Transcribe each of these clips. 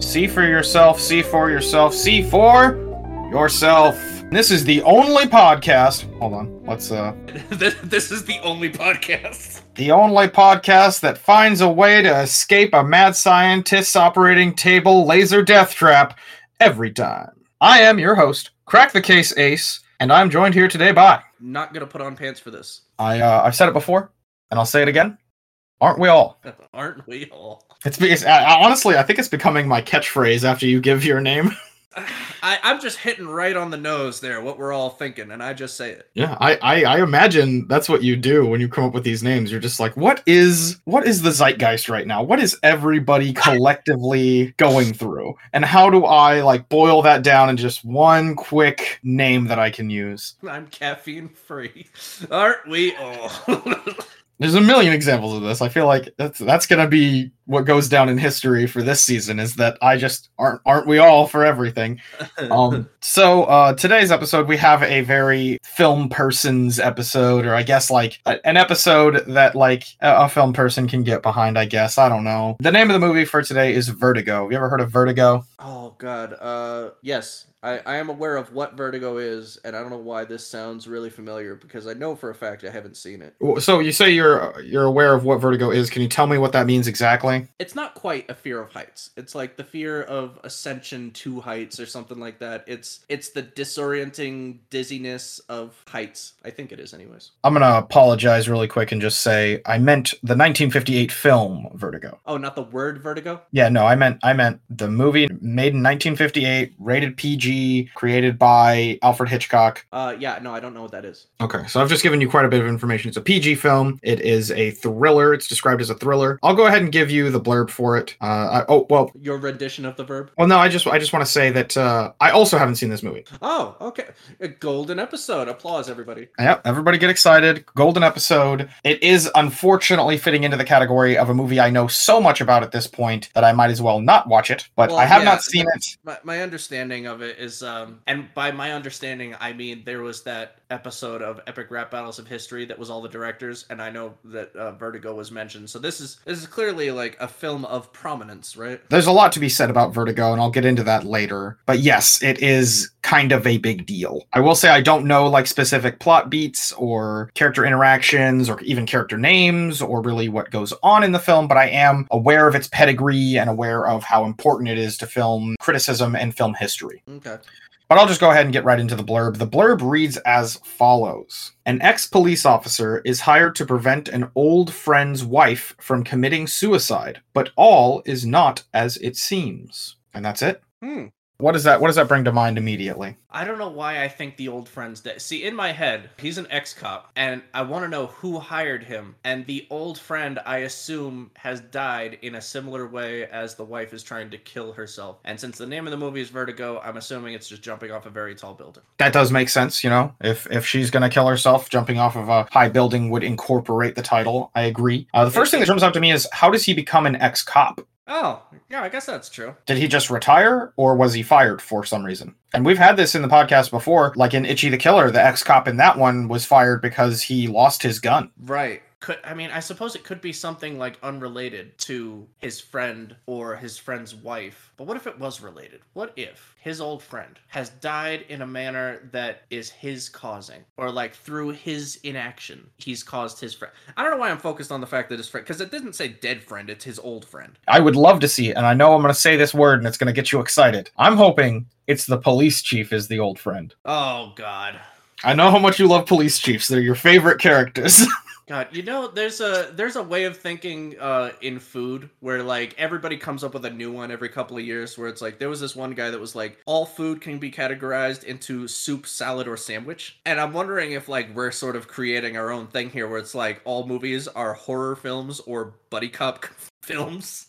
See for yourself, see for yourself, see for yourself. This is the only podcast. Hold on. Let's uh this is the only podcast. the only podcast that finds a way to escape a mad scientist's operating table laser death trap every time. I am your host, Crack the Case Ace, and I'm joined here today by Not gonna put on pants for this. I uh, I've said it before, and I'll say it again. Aren't we all? Aren't we all? It's, it's I, honestly, I think it's becoming my catchphrase after you give your name. I, I'm just hitting right on the nose there, what we're all thinking, and I just say it. Yeah, I, I I imagine that's what you do when you come up with these names. You're just like, what is what is the zeitgeist right now? What is everybody collectively going through? And how do I like boil that down in just one quick name that I can use? I'm caffeine free. Aren't we all? There's a million examples of this. I feel like that's that's gonna be what goes down in history for this season is that I just aren't aren't we all for everything. Um so uh today's episode we have a very film person's episode, or I guess like a- an episode that like a, a film person can get behind, I guess. I don't know. The name of the movie for today is Vertigo. Have you ever heard of Vertigo? oh god. Uh yes. I, I am aware of what vertigo is, and I don't know why this sounds really familiar because I know for a fact I haven't seen it. So you say you're you're aware of what Vertigo is. Can you tell me what that means exactly? It's not quite a fear of heights. It's like the fear of ascension to heights or something like that. It's it's the disorienting dizziness of heights. I think it is anyways. I'm gonna apologize really quick and just say I meant the 1958 film Vertigo. Oh, not the word vertigo? Yeah, no, I meant I meant the movie made in 1958, rated PG, created by Alfred Hitchcock. Uh yeah, no, I don't know what that is. Okay, so I've just given you quite a bit of information. It's a PG film. It is a thriller. It's described as a thriller. I'll go ahead and give you the blurb for it. Uh, I, oh well, Your rendition of the verb? well no, I just I just want to say that uh, I also haven't seen this movie. Oh, okay. A golden episode. Applause everybody. Yep, everybody get excited. Golden episode. It is unfortunately fitting into the category of a movie I know so much about at this point that I might as well not watch it. But Well, I have yeah, not seen it. My, my understanding of it is um and by my understanding I mean there was that episode of Epic Rap Battles of History that was all the directors and I know that uh, Vertigo was mentioned. So this is this is clearly like a film of prominence, right? There's a lot to be said about Vertigo, and I'll get into that later. But yes, it is kind of a big deal. I will say I don't know like specific plot beats or character interactions or even character names or really what goes on in the film, but I am aware of its pedigree and aware of how important it is to film criticism and film history. Okay. But I'll just go ahead and get right into the blurb. The blurb reads as follows An ex police officer is hired to prevent an old friend's wife from committing suicide, but all is not as it seems. And that's it. Hmm. What does that what does that bring to mind immediately? I don't know why I think the old friend's dead. See, in my head, he's an ex-cop, and I want to know who hired him. And the old friend, I assume, has died in a similar way as the wife is trying to kill herself. And since the name of the movie is Vertigo, I'm assuming it's just jumping off a very tall building. That does make sense, you know. If if she's gonna kill herself, jumping off of a high building would incorporate the title. I agree. Uh, the first thing that jumps out to me is how does he become an ex cop? Oh, yeah, I guess that's true. Did he just retire or was he fired for some reason? And we've had this in the podcast before, like in Ichi the Killer, the ex cop in that one was fired because he lost his gun. Right. Could I mean I suppose it could be something like unrelated to his friend or his friend's wife. But what if it was related? What if his old friend has died in a manner that is his causing? Or like through his inaction, he's caused his friend. I don't know why I'm focused on the fact that his friend because it didn't say dead friend, it's his old friend. I would love to see it, and I know I'm going to say this word and it's going to get you excited. I'm hoping it's the police chief is the old friend. Oh god. I know how much you love police chiefs. They're your favorite characters. God, you know, there's a there's a way of thinking uh, in food where like everybody comes up with a new one every couple of years. Where it's like there was this one guy that was like all food can be categorized into soup, salad, or sandwich. And I'm wondering if like we're sort of creating our own thing here, where it's like all movies are horror films or buddy cop films.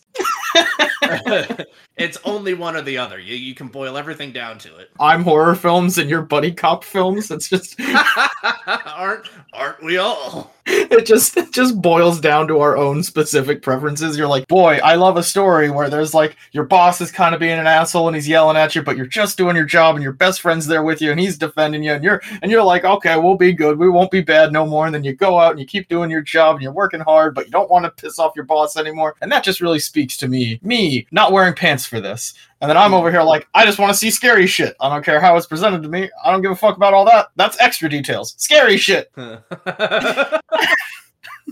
it's only one or the other. You you can boil everything down to it. I'm horror films and you're buddy cop films. It's just aren't aren't we all? it just it just boils down to our own specific preferences. You're like, boy, I love a story where there's like your boss is kind of being an asshole and he's yelling at you, but you're just doing your job and your best friend's there with you and he's defending you and you're and you're like, okay, we'll be good, we won't be bad no more. And then you go out and you keep doing your job and you're working hard, but you don't want to piss off your boss anymore. And that just really speaks to me, me me not wearing pants for this. And then I'm over here like, I just want to see scary shit. I don't care how it's presented to me. I don't give a fuck about all that. That's extra details. Scary shit.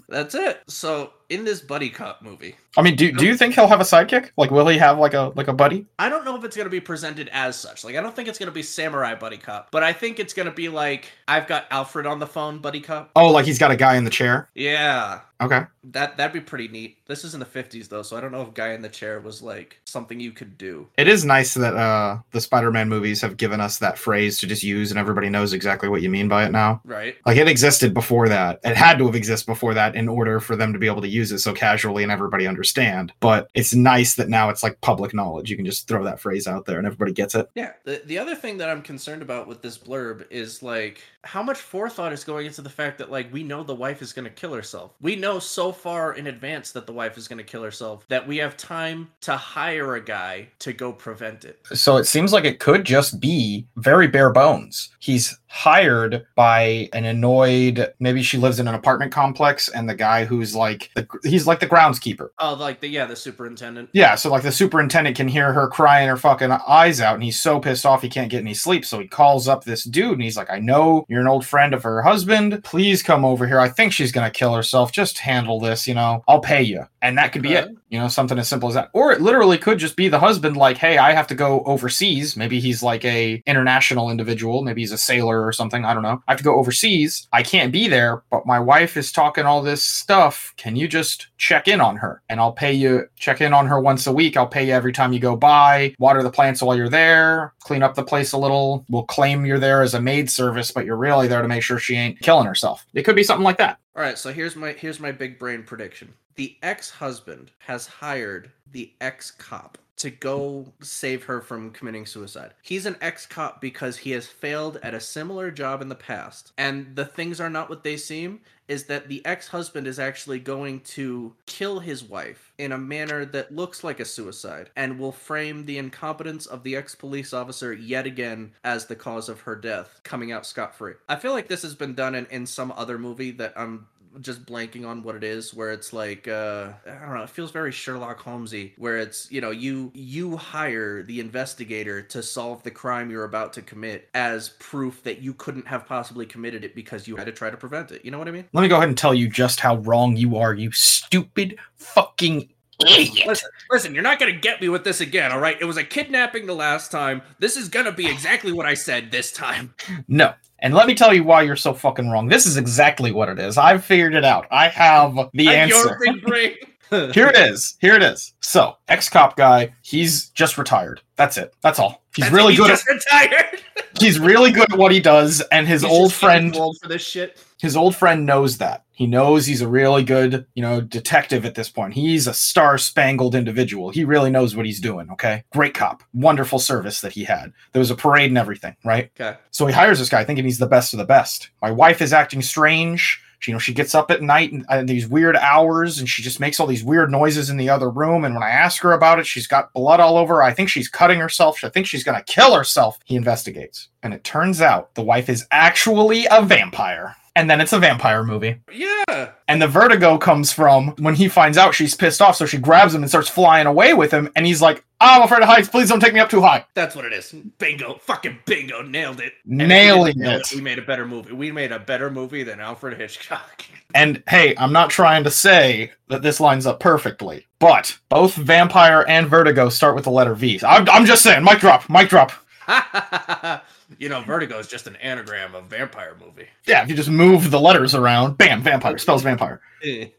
That's it. So in this buddy cop movie, I mean, do, do you think he'll have a sidekick? Like, will he have like a like a buddy? I don't know if it's gonna be presented as such. Like, I don't think it's gonna be samurai buddy cop, but I think it's gonna be like I've got Alfred on the phone, buddy cop. Oh, like he's got a guy in the chair. Yeah, Okay. that that'd be pretty neat. This is in the fifties though, so I don't know if guy in the chair was like something you could do. It is nice that uh the Spider-Man movies have given us that phrase to just use, and everybody knows exactly what you mean by it now. Right. Like it existed before that. It had to have existed before that in order for them to be able to use it so casually and everybody understand. But it's nice that now it's like public knowledge. You can just throw that phrase out there and everybody gets it. Yeah. The, the other thing that I'm concerned about with this blurb is like how much forethought is going into the fact that like we know the wife is going to kill herself. We know so far in advance that the wife is going to kill herself that we have time to hire a guy to go prevent it. So it seems like it could just be very bare bones. He's hired by an annoyed maybe she lives in an apartment complex and the guy who's like the, he's like the groundskeeper. Oh, like the yeah, the superintendent. yeah so like the superintendent can hear her crying her fucking eyes out and he's so pissed off he can't get any sleep. So he calls up this dude and he's like i know you're an old friend of her husband. Please come over here. I think she's gonna kill herself. Just handle this you know. I'll pay you. And that could be it. You know something as simple as that. Or it literally could just be the husband like hey i have to go overseas. Maybe he's like a international individual. Maybe he's a sailor or something i don't know. I have to go overseas. I can't be there but my wife is talking all this stuff. Can you just check in on her? And i'll pay you check in on her once a week. I'll pay you every time you go by. Water the plants while you're there. Clean up the place a little. We'll claim you're there as a maid service but you're really there to make sure she ain't killing herself. It could be something like that. All right, so here's my here's my big brain prediction. The ex-husband has hired the ex-cop to go save her from committing suicide. He's an ex-cop because he has failed at a similar job in the past. And the things are not what they seem is that the ex-husband is actually going to kill his wife in a manner that looks like a suicide and will frame the incompetence of the ex-police officer yet again as the cause of her death, coming out scot-free. I feel like this has been done in, in some other movie that I'm just blanking on what it is where it's like uh i don't know it feels very sherlock holmesy where it's you know you you hire the investigator to solve the crime you're about to commit as proof that you couldn't have possibly committed it because you had to try to prevent it. You know what i mean? Let me go ahead and tell you just how wrong you are you stupid fucking idiot. listen listen you're not gonna get me with this again all right? It was a kidnapping the last time. This is gonna be exactly what i said this time. No. And let me tell you why you're so fucking wrong. This is exactly what it is. I've figured it out. I have the I'm answer. Here it is. Here it is. So, ex cop guy, he's just retired. That's it. That's all. He's That's really it, good. just retired he's really good at what he does, and his He's old just friend, old for this shit his old friend knows that. He knows he's a really good, you know, detective at this point. He's a star spangled individual. He really knows what he's doing. Okay, great cop. Wonderful service that he had. There was a parade and everything, right? okay So he hires this guy thinking he's the best of the best. My wife is acting strange. She, you know, she gets up at night and at these weird hours and she just makes all these weird noises in the other room. And when I ask her about it, she's got blood all over. her. I think she's cutting herself. I think she's going to kill herself. He investigates. And it turns out the wife is actually a vampire. And then it's a vampire movie. yeah And the vertigo comes from when he finds out she's pissed off. So she grabs him and starts flying away with him. And he's like, I'm afraid of heights. Please don't take me up too high. That's what it is. Bingo. Fucking bingo. Nailed it. And Nailing we it. We made a better movie. We made a better movie than Alfred Hitchcock. And hey, I'm not trying to say that this lines up perfectly, but both Vampire and Vertigo start with the letter V. I'm, I'm just saying, mic drop, mic drop. you know, Vertigo is just an anagram of vampire movie. Yeah, if you just move the letters around, bam, vampire, spells vampire.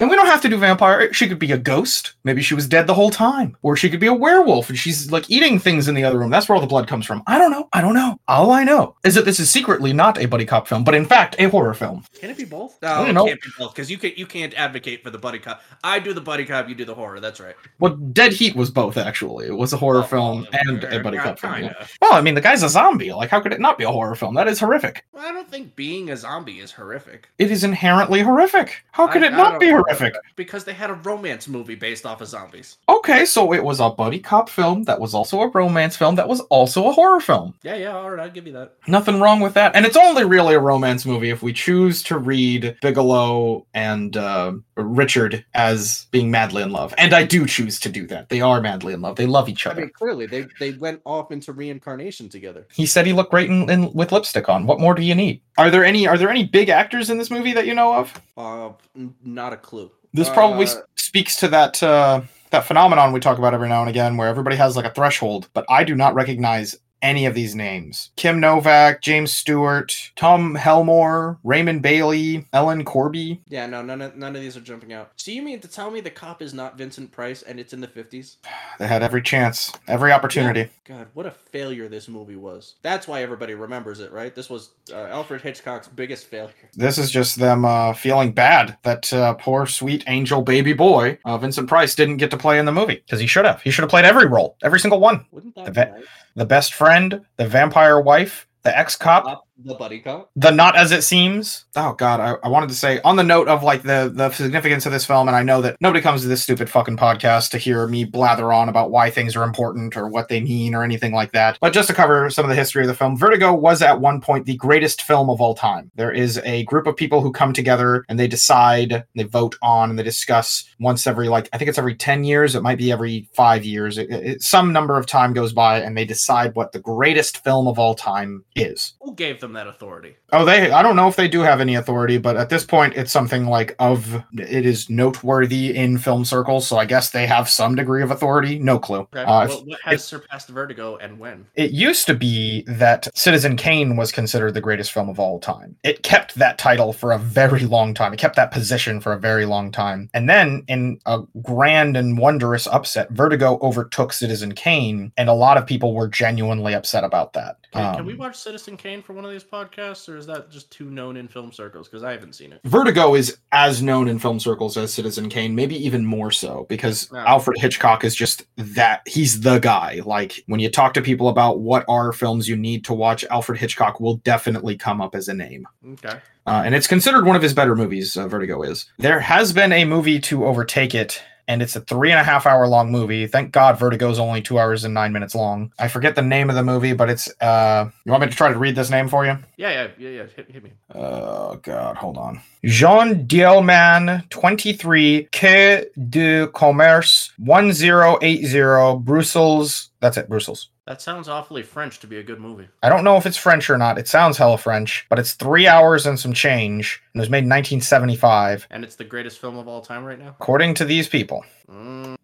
And we don't have to do vampire. She could be a ghost. Maybe she was dead the whole time. Or she could be a werewolf and she's like eating things in the other room. That's where all the blood comes from. I don't know. I don't know. All I know is that this is secretly not a buddy cop film, but in fact a horror film. Can it be both? I No, don't it know. can't be both because you can you can't advocate for the buddy cop. I do the buddy cop, you do the horror. That's right. Well, Dead Heat was both actually. It was a horror Oh, film well, and a buddy cop film. yeah. Well, I mean, the guy's a zombie. Like, how could it not be a horror film? That is horrific. Well, I don't think being a zombie is horrific. It is inherently horrific. How could I- it not be horrific? Because they had a romance movie based off of zombies. Okay, so it was a buddy cop film that was also a romance film that was also a horror film. Yeah, yeah, all right, I'll give you that. Nothing wrong with that. And it's only really a romance movie if we choose to read Bigelow and uh, Richard as being madly in love. And I do choose to do that. They are madly in love. They love each I other. mean, clearly they they went off into reincarnation together. He said he looked great in, in, with lipstick on. What more do you need? Are there any Are there any big actors in this movie that you know of? Uh, not a clue. This probably Uh, speaks to that uh, that phenomenon we talk about every now and again, where everybody has like a threshold. But I do not recognize any of these names: Kim Novak, James Stewart, Tom Helmore, Raymond Bailey, Ellen Corby. Yeah, no, none of none of these are jumping out. So you mean to tell me the cop is not Vincent Price and it's in the fifties? They had every chance, every opportunity. God, what a failure this movie was. That's why everybody remembers it, right? This was uh, Alfred Hitchcock's biggest failure. This is just them uh, feeling bad that uh, poor sweet angel baby boy uh, Vincent Price didn't get to play in the movie because he should have. He should have played every role, every single one. Wouldn't that The be nice? The best friend, the vampire wife, the ex cop. Cop, the buddy cop. the not as it seems. Oh god I, I wanted to say on the note of like the the significance of this film and i know that nobody comes to this stupid fucking podcast to hear me blather on about why things are important or what they mean or anything like that. But just to cover some of the history of the film vertigo was at one point the greatest film of all time. There is a group of people who come together and they decide they vote on and they discuss once every like i think it's every 10 years it might be every five years. It, it, some number of time goes by and they decide what the greatest film of all time is. Who gave them that authority? Oh, they. I don't know if they do have any authority, but at this point, it's something like of. It is noteworthy in film circles, so I guess they have some degree of authority. No clue. Okay. Uh, what, what has surpassed Vertigo and when? it used to be that Citizen Kane was considered the greatest film of all time. It kept that title for a very long time. It kept that position for a very long time. And then, in a grand and wondrous upset, Vertigo overtook Citizen Kane, and a lot of people were genuinely upset about that. Can, can we Um, watch Citizen Kane for one of these podcasts, or is that just too known in film circles? Because I haven't seen it. Vertigo is as known in film circles as Citizen Kane, maybe even more so, because Yeah. Alfred Hitchcock is just that. He's the guy. Like, when you talk to people about what are films you need to watch, Alfred Hitchcock will definitely come up as a name. Okay. Uh, and it's considered one of his better movies, uh, Vertigo is. There has been a movie to overtake it, and it's a three and a half hour long movie. Thank God Vertigo is only two hours and nine minutes long. I forget the name of the movie, but it's. Uh, you want me to try to read this name for you? Yeah, yeah, yeah, yeah. Hit, hit me. Oh God, hold on. Jean Dielman, 23, Quai de Commerce, 1080, Brussels. That's it, Brussels. That sounds awfully French to be a good movie. I don't know if it's French or not. It sounds hella French, but it's three hours and some change, and it was made in 1975, And it's the greatest film of all time right now. according to these people. hmm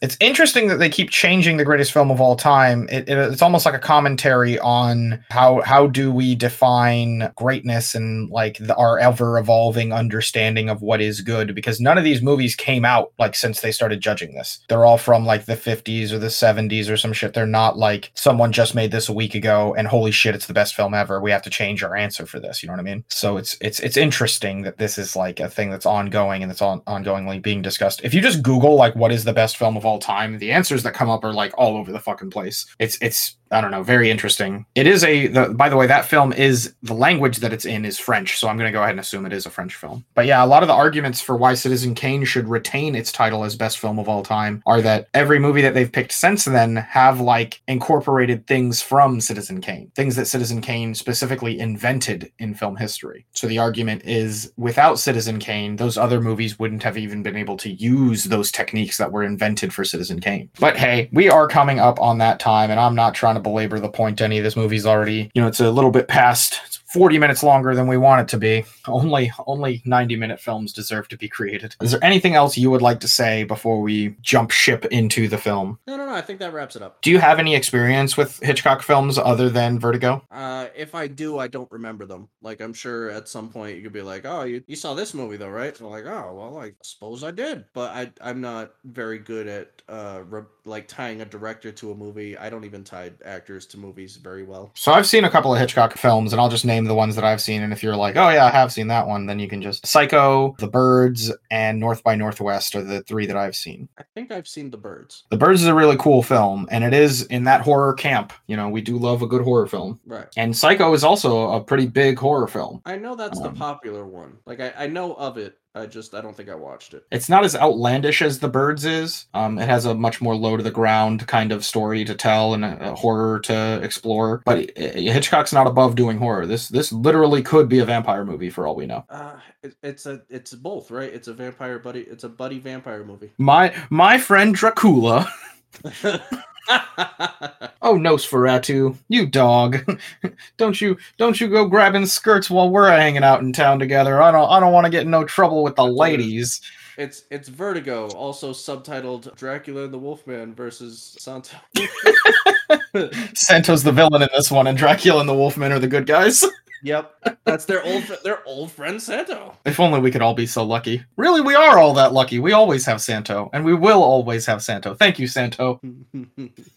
It's interesting that they keep changing the greatest film of all time. It, it- it's almost like a commentary on how how do we define greatness and like the, our ever evolving understanding of what is good. Because none of these movies came out like since they started judging this. They're all from like the 50s or the 70s or some shit. They're not like someone just made this a week ago and holy shit, it's the best film ever. We have to change our answer for this. You know what I mean? So it's it's it's interesting that this is like a thing that's ongoing and that's on ongoingly being discussed. If you just Google like what is the best film of all time, the answers that come up are like all over the fucking place. It's it's I don't know, very interesting. It is a the, by the way, that film is the language that it's in is French, so I'm going to go ahead and assume it is a French film. But yeah, a lot of the arguments for why Citizen Kane should retain its title as best film of all time are that every movie that they've picked since then have like incorporated things from Citizen Kane, things that Citizen Kane specifically invented in film history. So the argument is without Citizen Kane, those other movies wouldn't have even been able to use those techniques that were invented for Citizen Kane. But hey, we are coming up on that time, and I'm not trying to belabor the point any. of This movie's already, you know, it's a little bit past. It's 40 minutes longer than we want it to be. Only only 90 minute films deserve to be created. Is there anything else you would like to say before we jump ship into the film? No, no, no. I think that wraps it up. Do you have any experience with Hitchcock films other than Vertigo? Uh, if I do, I don't remember them. Like, I'm sure at some point you could be like, "Oh, you, you saw this movie though, right?" So like, "Oh, well, I suppose I did," but I I'm not very good at uh re- like tying a director to a movie. I don't even tie actors to movies very well. So I've seen a couple of Hitchcock films, and I'll just name the ones that I've seen. And if you're like, oh yeah, I have seen that one, then you can just Psycho, The Birds, and North by Northwest are the three that I've seen. I think I've seen The Birds. The Birds is a really cool film, and it is in that horror camp. You know, we do love a good horror film. Right. And Psycho is also a pretty big horror film. I know that's the Um, popular one. Like I, I know of it. I just I don't think I watched it. It's not as outlandish as The Birds is. Um, it has a much more low to the ground kind of story to tell and a, a horror to explore. But Hitchcock's not above doing horror. This this literally could be a vampire movie for all we know. Uh, it, it's a it's both, right? It's a vampire buddy. It's a buddy vampire movie. My my friend Dracula. Oh Nosferatu, you dog! don't you don't you go grabbing skirts while we're hanging out in town together? I don't I don't want to get in no trouble with the ladies. it's it's Vertigo, also subtitled Dracula and the Wolfman versus Santo. Santo's the villain in this one, and Dracula and the Wolfman are the good guys. Yep, that's their old their old friend Santo. If only we could all be so lucky. Really, we are all that lucky. We always have Santo, and we will always have Santo. Thank you, Santo.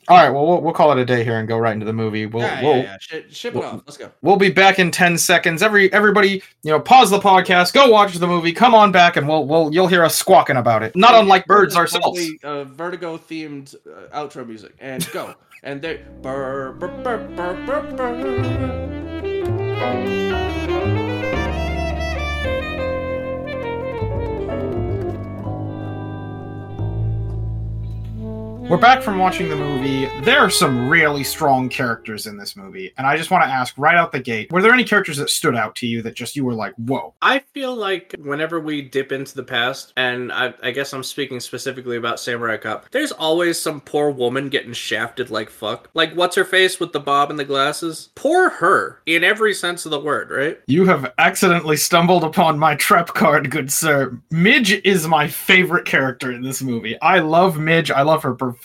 All right, well, we'll, we'll call it a day here and go right into the movie. We'll, yeah, we'll, yeah, yeah. Ship, ship it we'll- off. Let's go. We'll be back in 10 seconds. Every everybody, you know, pause the podcast, go watch the movie, come on back and we'll we'll you'll hear us squawking about it. Not unlike birds ourselves. totally, Uh, Vertigo themed uh, outro music and go and they. Burr, burr, burr, burr, burr, burr. Thank you. We're back from watching the movie. There are some really strong characters in this movie, and I just want to ask right out the gate, were there any characters that stood out to you that just you were like, "Whoa." I feel like whenever we dip into the past, and I, I guess I'm speaking specifically about Samurai Cop, there's always some poor woman getting shafted like fuck. Like, what's her face with the bob and the glasses? Poor her, in every sense of the word, right? You have accidentally stumbled upon my trap card, good sir. Midge is my favorite character in this movie. I love Midge. I love her performance.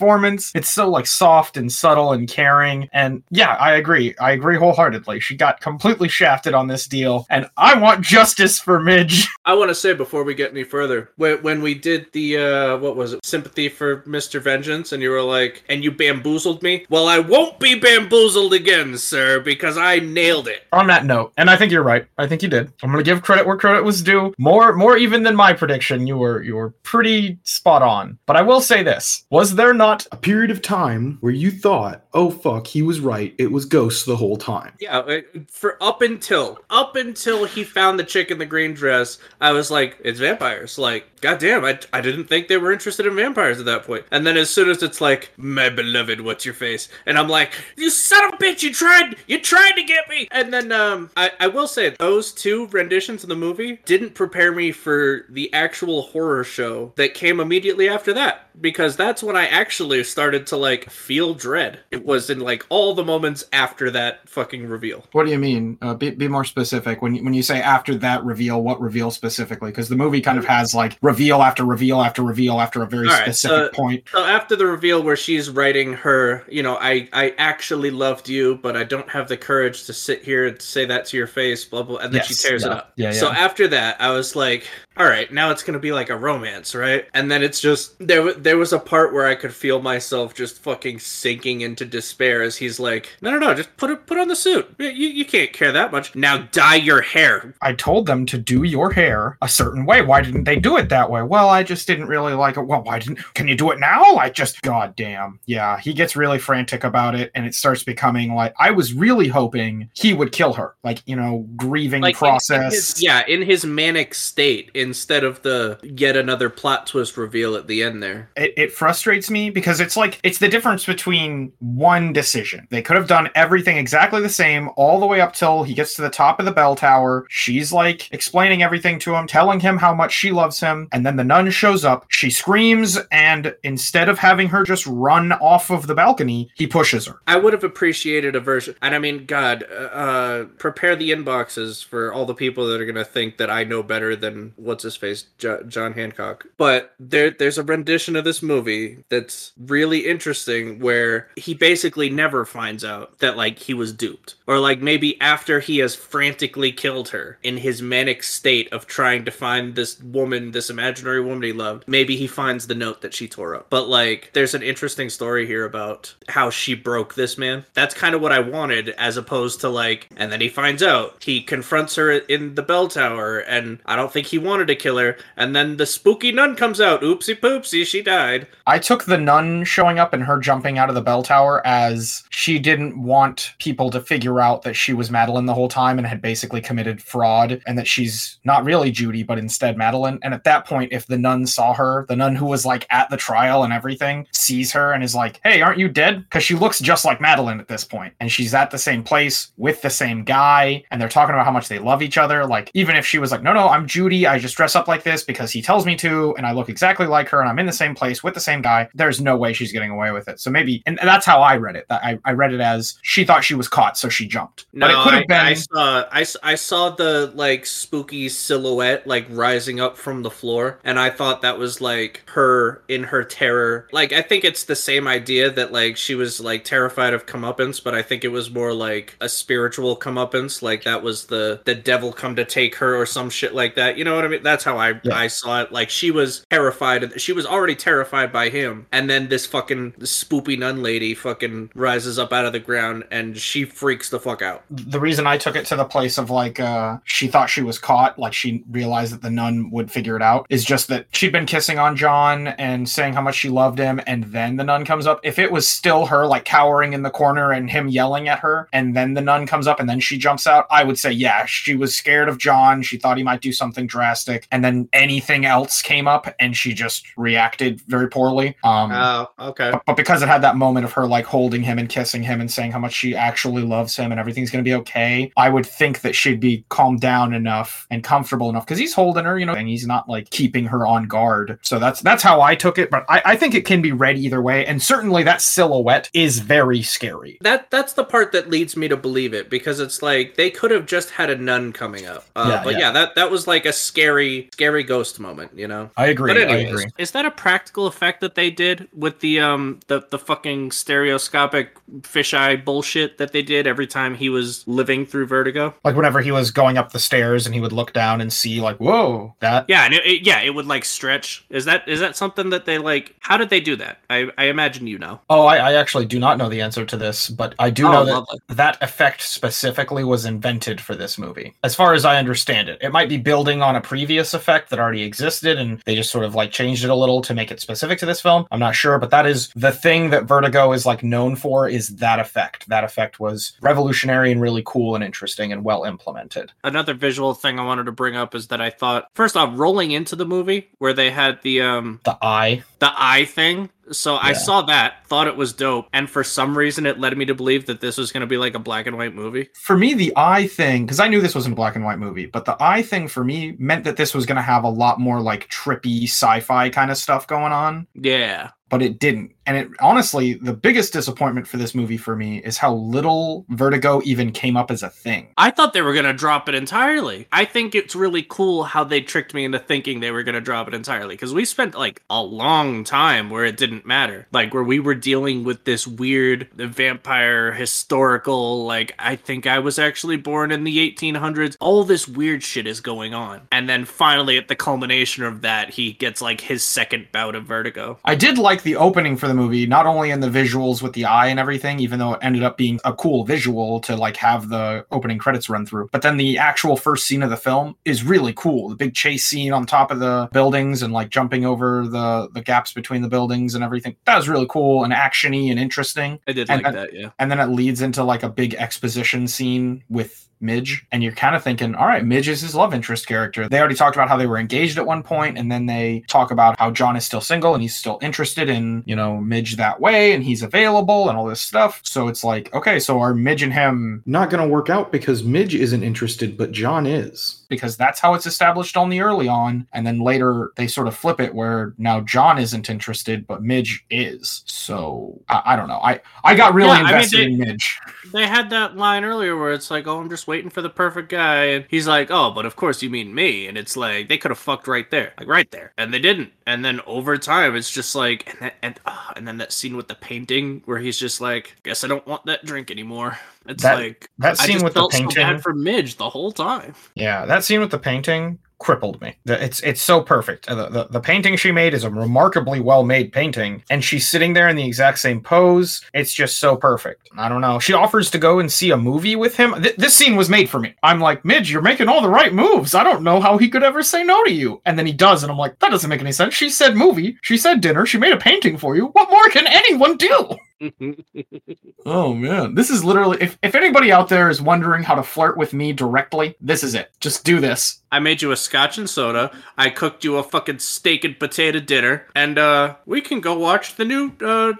It's so like soft and subtle and caring. And yeah, I agree. I agree wholeheartedly. She got completely shafted on this deal, and I want justice for Midge. I want to say before we get any further, when, when we did the uh, what was it, sympathy for Mister Vengeance, and you were like, and you bamboozled me. Well, I won't be bamboozled again, sir, because I nailed it. on that note, and I think you're right. I think you did. I'm gonna give credit where credit was due. More, more even than my prediction. You were, you were pretty spot on. But I will say this: was there not a period of time where you thought, "Oh fuck, he was right. It was ghosts the whole time"? Yeah, uh, for up until up until he found the chick in the green dress, I was like, it's vampires. Like, goddamn, I I didn't think they were interested in vampires at that point. And then as soon as it's like, my beloved, what's your face? And I'm like, you son of a bitch, you tried, you tried to get me. And then um, I I will say those two renditions of the movie didn't prepare me for the actual horror show that came immediately after that because that's when I actually started to like feel dread. It was in like all the moments after that fucking reveal. What do you mean? Uh, be, be more specific. When when you say after that reveal, what reveal specifically? Because the movie kind of has like reveal after reveal after reveal after a very All right, specific so- point. So after the reveal where she's writing her, you know, I I actually loved you, but I don't have the courage to sit here and say that to your face, blah blah, and then she Yes, tears it up. yeah, yeah. So after that, I was like, all right, now it's gonna be like a romance, right? And then it's just there. There was a part where I could feel myself just fucking sinking into despair as he's like, no no no, just put it put on the suit. You you can't care that much. Now dye your hair. I told them to do your hair a certain way. Why didn't they do it that way? Well, I just didn't really like it. Well, why didn't? Can you do it now? Like, just goddamn. Yeah, he gets really frantic about it, and it starts becoming like I was really hoping he would kill her, like you know, grieving Like in- in process. his- yeah, in his manic state, instead of the yet another plot twist reveal at the end there. it, it frustrates me because it's like it's the difference between one decision. They could have done everything exactly the same all the way up till he gets to the top of the bell tower. She's like explaining everything to him, telling him how much she loves him, and then the nun shows up. She screams, and instead of having her just run off of the balcony, he pushes her. I would have appreciated a version, and I mean, God, uh, uh, prepare the inboxes for all the people that are gonna think that I know better than what's what's his face, jo- John Hancock. But there, there's a rendition of this movie that's really interesting, where he basically never finds out that like he was duped, or like maybe after he has frantically killed her in his manic state of trying to find this woman, this imaginary woman he loved, maybe he finds the note that she tore up. But like, there's an interesting story here about how she broke this man. That's kind of what I wanted, as opposed to like, and then he finds out he confronts her in the bell tower, and I don't think he wanted to kill her, and then the spooky nun comes out. Oopsie poopsie, she died. I took the nun showing up and her jumping out of the bell tower as she didn't want people to figure out that she was Madeline the whole time and had basically committed fraud and that she's not really Judy, but instead Madeline. And at that point, if the nun saw her, the nun who was like at the trial and everything, sees her and is like, hey, aren't you dead? Because she looks just like Madeline at this point. And she's at the same place with the same guy. And they're talking about how much they love each other. Like, even if she was like, no, no, I'm Judy. I just dress up like this because he tells me to. And I look exactly like her. And I'm in the same place with the same guy. There's no way she's getting away with it. So maybe, and that's how I read it. I, I read it as she thought she was caught. So she jumped. No, but it could have been. I saw, I, I saw the like spooky silhouette like rising up from the floor. And I thought that was like her in her terror. Like, I think it's the same idea that like she was like terrified of comeuppance, but I think it was more like a spiritual comeuppance. Like that was the the devil come to take her or some shit like that. You know what I mean? That's how I yeah. I saw it. Like she was terrified. She was already terrified by him, and then this fucking spoopy nun lady fucking rises up out of the ground and she freaks the fuck out. The reason I took it to the place of like uh she thought she was caught, like she realized that the nun would figure it out, is just that she'd been kissing on John and saying how much she loved him, and then the nun comes up. If it was still her like cowering in the corner and him yelling at her, and then the nun comes up and then she jumps out, I would say yeah, she was scared of John. She thought he might do something drastic, and then anything else came up and she just reacted very poorly. Um, oh, okay. But, but because it had that moment of her like holding him and kissing him and saying how much she actually loves him and everything's going to be okay, I would think that she'd be calmed down enough and comfortable enough because he's holding her, you know, and he's not like keeping her on guard. So that's that's how I took it. But I, I think it can be read either way, and certainly that silhouette is very scary. That that's the part that leads me to believe it because it's like they could have just had a nun coming up. Uh, yeah, but yeah. yeah. that that was like a scary, scary ghost moment. You know. I agree. But anyways, I agree. Is that a practical effect that they did with the um the the fucking stereoscopic fisheye bullshit that they did every time he was living through Vertigo? Like whenever he was going up the stairs and he would look down and see like, whoa, that. Yeah, and it, it, yeah, it would like stretch. Is that is that something that they like? How did they do that? I I imagine you know. Oh, I, I actually do not know the answer to this, but I do oh, know that lovely. that effect specifically was invented for this movie. As far as I understand it, it might be building on a previous effect that already existed and they just sort of like changed it a little to make it specific to this film. I'm not sure, but that is the thing that Vertigo is like known for is that effect. That effect was revolutionary and really cool and interesting and well implemented. Another visual thing I wanted to bring up is that I thought first off rolling into the movie where they had the um the eye the eye thing so yeah. I saw that, thought it was dope, and for some reason it led me to believe that this was going to be like a black and white movie. For me, the eye thing, because I knew this wasn't a black and white movie, but the eye thing for me meant that this was going to have a lot more like trippy sci-fi kind of stuff going on. Yeah but it didn't. And it honestly, the biggest disappointment for this movie for me is how little Vertigo even came up as a thing. I thought they were going to drop it entirely. I think it's really cool how they tricked me into thinking they were going to drop it entirely because we spent like a long time where it didn't matter. Like where we were dealing with this weird vampire historical, like, I think I was actually born in the 1800s. All this weird shit is going on. And then finally, at the culmination of that, he gets like his second bout of vertigo. I did like the opening for the movie, not only in the visuals with the eye and everything, even though it ended up being a cool visual to like have the opening credits run through, but then the actual first scene of the film is really cool. The big chase scene on top of the buildings and like jumping over the the gaps between the buildings and everything. That was really cool and actiony and interesting. I did and like that, yeah. And then it leads into like a big exposition scene with Midge, and you're kind of thinking, all right, Midge is his love interest character. They already talked about how they were engaged at one point, and then they talk about how John is still single and he's still interested in, you know, Midge that way, and he's available and all this stuff. So it's like, okay, so are Midge and him not going to work out because Midge isn't interested, but John is? Because that's how it's established on the early on, and then later they sort of flip it where now John isn't interested, but Midge is. So I, I don't know. I I got really yeah, invested I mean, they, in Midge. They had that line earlier where it's like, oh, I'm just waiting for the perfect guy. And he's like, oh, but of course you mean me. And it's like, they could have fucked right there, like right there. And they didn't. And then over time, it's just like, and, that, and, uh, and then that scene with the painting where he's just like, guess I don't want that drink anymore. It's That- like, that scene with the so painting- bad for Midge the whole time. Yeah, that scene with the painting crippled me. It's it's so perfect. Uh, The, the, the painting she made is a remarkably well made painting, and she's sitting there in the exact same pose. It's just so perfect. I don't know. She offers to go and see a movie with him. Th- this scene was made for me. I'm like, Midge, you're making all the right moves. I don't know how he could ever say no to you. And then he does, and I'm like, that doesn't make any sense. She said movie. She said dinner. She made a painting for you. What more can anyone do? Oh man, this is literally if, if anybody out there is wondering how to flirt with me directly, this is it. Just do this. I made you a scotch and soda. I cooked you a fucking steak and potato dinner, and uh, we can go watch the new uh,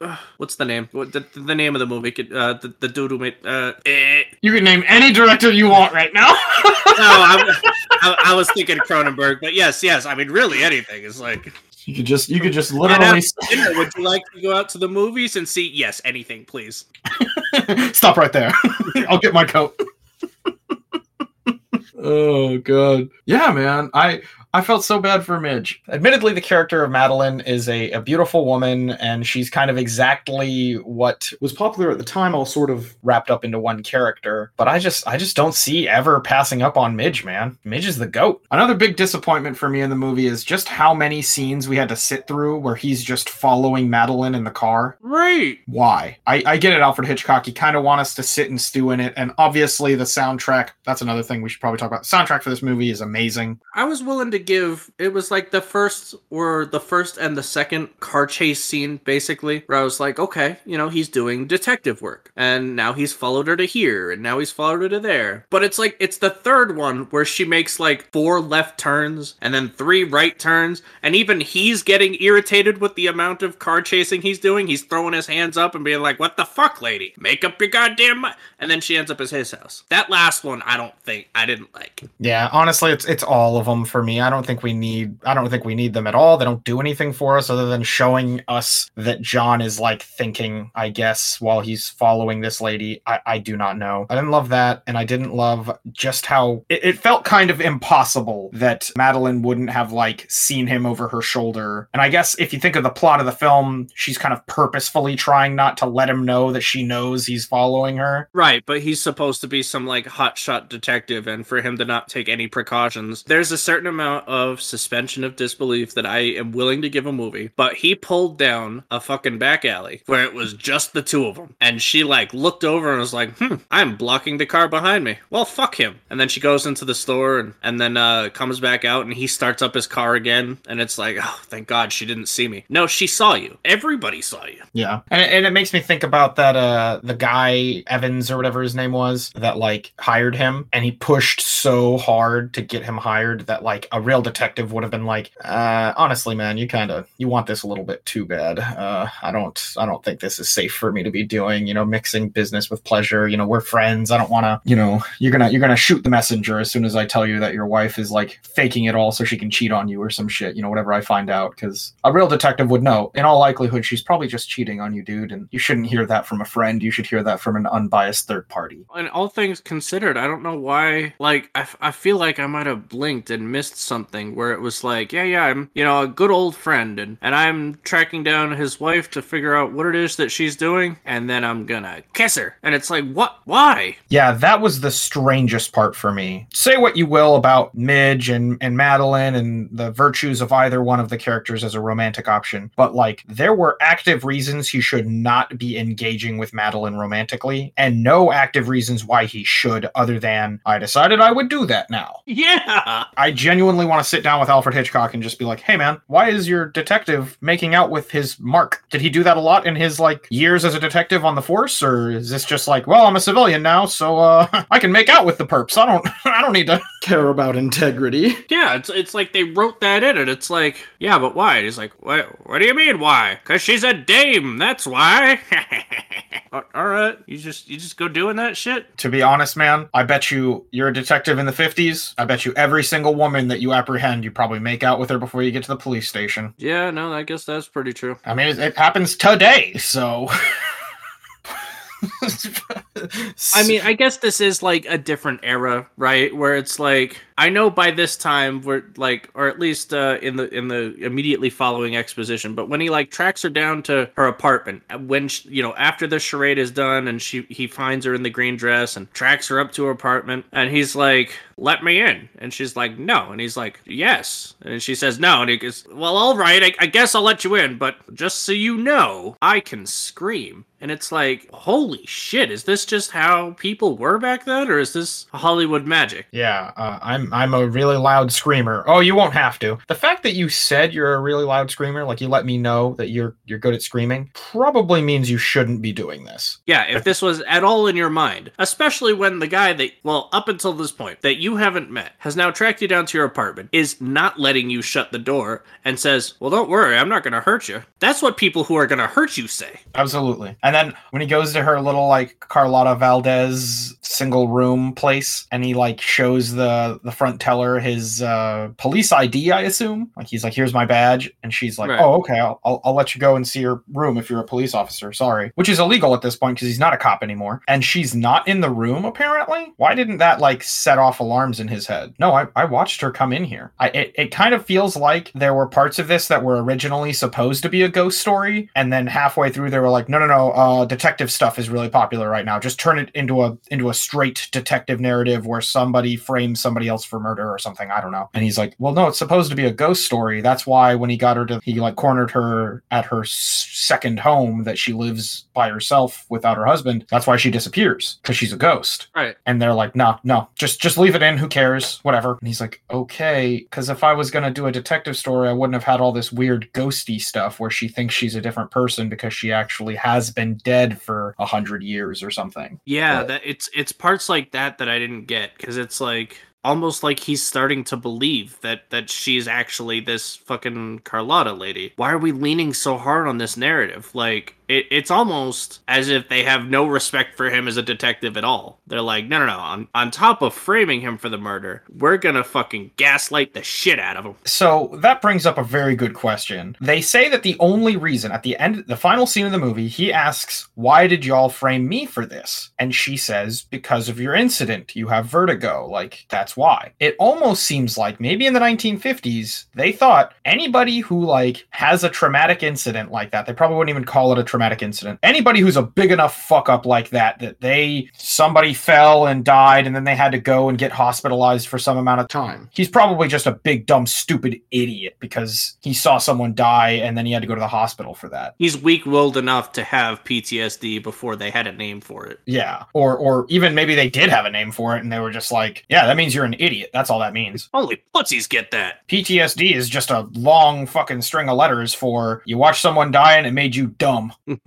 uh what's the name? What the, the name of the movie? Uh, the, the dude who made uh. eh. You can name any director you want right now. No, I, I, I was thinking Cronenberg, but yes, yes. I mean, really, anything is like. You could just you could just literally dinner, would you like to go out to the movies and see? Yes, anything, please. stop right there. I'll get my coat. oh god. Yeah, man. I I felt so bad for Midge. Admittedly, the character of Madeline is a, a beautiful woman, and she's kind of exactly what was popular at the time, all sort of wrapped up into one character. But I just I just don't see ever passing up on Midge, man. Midge is the GOAT. Another big disappointment for me in the movie is just how many scenes we had to sit through where he's just following Madeline in the car Right. why? I, I get it, Alfred Hitchcock. You kind of want us to sit and stew in it. And obviously, the soundtrack that's another thing we should probably talk about. The soundtrack for this movie is amazing. I was willing to give it was like the first or the first and the second car chase scene basically where I was like, okay, you know, he's doing detective work and now he's followed her to here and now he's followed her to there. But it's like it's the third one where she makes like four left turns and then three right turns and even he's getting irritated with the amount of car chasing he's doing. He's throwing his hands up and being like, "What the fuck, lady? Make up your goddamn mind." And then she ends up at his house. That last one I don't think I didn't like. Yeah, honestly, it's it's all of them for me. I don't think we need I don't think we need them at all. They don't do anything for us other than showing us that John is like thinking, I guess, while he's following this lady. I, I do not know. I didn't love that, and I didn't love just how it, it felt kind of impossible that Madeline wouldn't have like seen him over her shoulder. And I guess if you think of the plot of the film, she's kind of purposefully trying not to let him know that she knows he's following her. Right, but he's supposed to be some like hotshot detective, and for him to not take any precautions, there's a certain amount of suspension of disbelief that I am willing to give a movie. But he pulled down a fucking back alley where it was just the two of them, and she like looked over and was like, "Hmm, I'm blocking the car behind me. Well, fuck him." And then she goes into the store and and then uh, comes back out, and he starts up his car again, and it's like, oh, thank God she didn't see me. No, she saw you. Everybody saw you. Yeah, and and it makes me think about that uh the guy Evans or whatever his name was that like hired him, and he pushed so hard to get him hired that like a real detective would have been like, uh, honestly, man, you kind of you want this a little bit too bad. Uh, I don't I don't think this is safe for me to be doing. You know, mixing business with pleasure. You know, we're friends. I don't want to. You know, you're gonna you're gonna shoot the messenger as soon as I tell you that your wife is like faking it all so she can cheat on you or some shit. You know, whatever I find out, because a real detective would know. In all likelihood, she's probably just cheating on you, dude. And you shouldn't hear that from a friend. You should hear that from an unbiased third party. And all things considered, I don't know why. Like, I, f- I feel like I might have blinked and missed something where it was like, yeah, yeah, I'm, you know, a good old friend, and, and I'm tracking down his wife to figure out what it is that she's doing, and then I'm gonna kiss her. And it's like, what? Why? Yeah, that was the strangest part for me. Say what you will about Midge and, and Madeline and the virtues of either one of the characters as a romantic option, but like there were active reasons he should not be engaging with Madeline romantically, and no active reasons why he should, other than I decided I would do that now. Yeah. I genuinely want to sit down with Alfred Hitchcock and just be like, hey man, why is your detective making out with his mark? Did he do that a lot in his like years as a detective on the force? Or is this just like, well, I'm a civilian now, so uh I can make out with the perps. I don't I don't need to care about integrity. Yeah, it's it's like they wrote that in, and it's like, yeah, but why? He's like, what? What do you mean why? Cause she's a dame. That's why. all right, you just you just go doing that shit. To be honest, man, I bet you you're a detective in the 50s. I bet you every single woman that you apprehend, you probably make out with her before you get to the police station. Yeah, no, I guess that's pretty true. I mean, it, it happens today, so. I mean, I guess this is like a different era, right? Where it's like I know by this time we're like, or at least uh, in the in the immediately following exposition. But when he like tracks her down to her apartment, uh, when she, you know after the charade is done, and she he finds her in the green dress and tracks her up to her apartment, and he's like, "Let me in," and she's like, "No," and he's like, "Yes," and she says, "No," and he goes, "Well, all right, I, I guess I'll let you in, but just so you know, I can scream." And it's like, holy shit, is this just how people were back then, or is this Hollywood magic? Yeah, uh, I'm I'm a really loud screamer. Oh, you won't have to. The fact that you said you're a really loud screamer, like you let me know that you're you're good at screaming, probably means you shouldn't be doing this. Yeah, if this was at all in your mind, especially when the guy that, well, up until this point, that you haven't met, has now tracked you down to your apartment, is not letting you shut the door, and says, well, don't worry, I'm not going to hurt you. That's what people who are going to hurt you say. Absolutely. And then when he goes to her little like Carlotta Valdez single room place, and he like shows the the front teller his uh, police ID, I assume. Like he's like, "Here's my badge," and she's like, Right. "Oh, okay, I'll, I'll I'll let you go and see your room if you're a police officer." Sorry, which is illegal at this point because he's not a cop anymore, and she's not in the room apparently. Why didn't that like set off alarms in his head? No, I, I watched her come in here. I it, it kind of feels like there were parts of this that were originally supposed to be a ghost story, and then halfway through they were like, no, no, no, uh, detective stuff is really popular right now. Just turn it into a into a straight detective narrative where somebody frames somebody else for murder or something. I don't know. And he's like, well, no, it's supposed to be a ghost story. That's why when he got her to, he like cornered her at her second home that she lives by herself without her husband. That's why she disappears because she's a ghost Right. and they're like no no just just leave it in who cares whatever and he's like okay because if i was going to do a detective story i wouldn't have had all this weird ghosty stuff where she thinks she's a different person because she actually has been dead for a hundred years or something Yeah, But- that it's it's parts like that that I didn't get because it's like almost like he's starting to believe that that she's actually this fucking Carlotta lady. Why are we leaning so hard on this narrative? Like it, it's almost as if they have no respect for him as a detective at all. They're like, no, no, no. On on top of framing him for the murder, we're gonna fucking gaslight the shit out of him. So that brings up a very good question. They say that the only reason at the end, the final scene of the movie, he asks, Why did y'all frame me for this? And she says, Because of your incident. You have vertigo. Like, that's why. It almost seems like maybe in the 1950s, they thought anybody who, like, has a traumatic incident like that, they probably wouldn't even call it a traumatic incident. Anybody who's a big enough fuck up like that, that they, somebody fell and died and then they had to go and get hospitalized for some amount of time. He's probably just a big, dumb, stupid idiot because he saw someone die and then he had to go to the hospital for that. He's weak-willed enough to have PTSD before they had a name for it. Yeah. Or or even maybe they did have a name for it and they were just like, yeah, that means you're an idiot. That's all that means. Only pussies get that. PTSD is just a long fucking string of letters for you watch someone die and it made you dumb.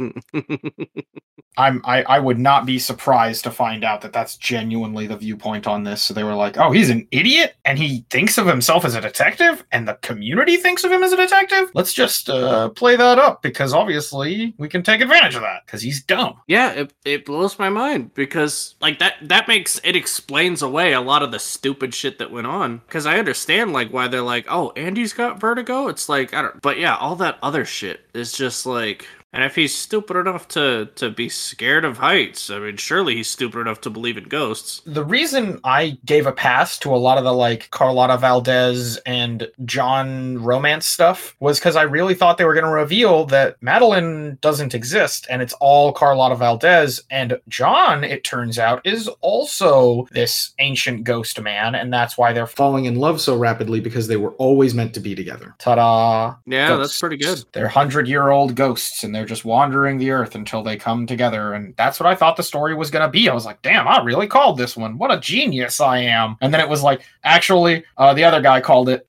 I'm I, I would not be surprised to find out that that's genuinely the viewpoint on this. So they were like, "Oh, he's an idiot and he thinks of himself as a detective and the community thinks of him as a detective. Let's just uh, play that up because obviously we can take advantage of that because he's dumb." Yeah, it, it blows my mind because like that that makes it explains away a lot of the stupid shit that went on. Because I understand like why they're like, oh, Andy's got vertigo. It's like I don't, but yeah, all that other shit is just like. And if he's stupid enough to to be scared of heights, I mean, surely he's stupid enough to believe in ghosts. The reason I gave a pass to a lot of the like Carlotta Valdez and John romance stuff was because I really thought they were going to reveal that Madeleine doesn't exist and it's all Carlotta Valdez. And John, it turns out, is also this ancient ghost man. And that's why they're falling in love so rapidly because they were always meant to be together. Ta da! Yeah, that's pretty good. They're hundred year old ghosts and they're just wandering the earth until they come together. And that's what I thought the story was going to be. I was like, damn, I really called this one. What a genius I am. And then it was like, actually, uh, the other guy called it.